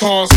Reptiles.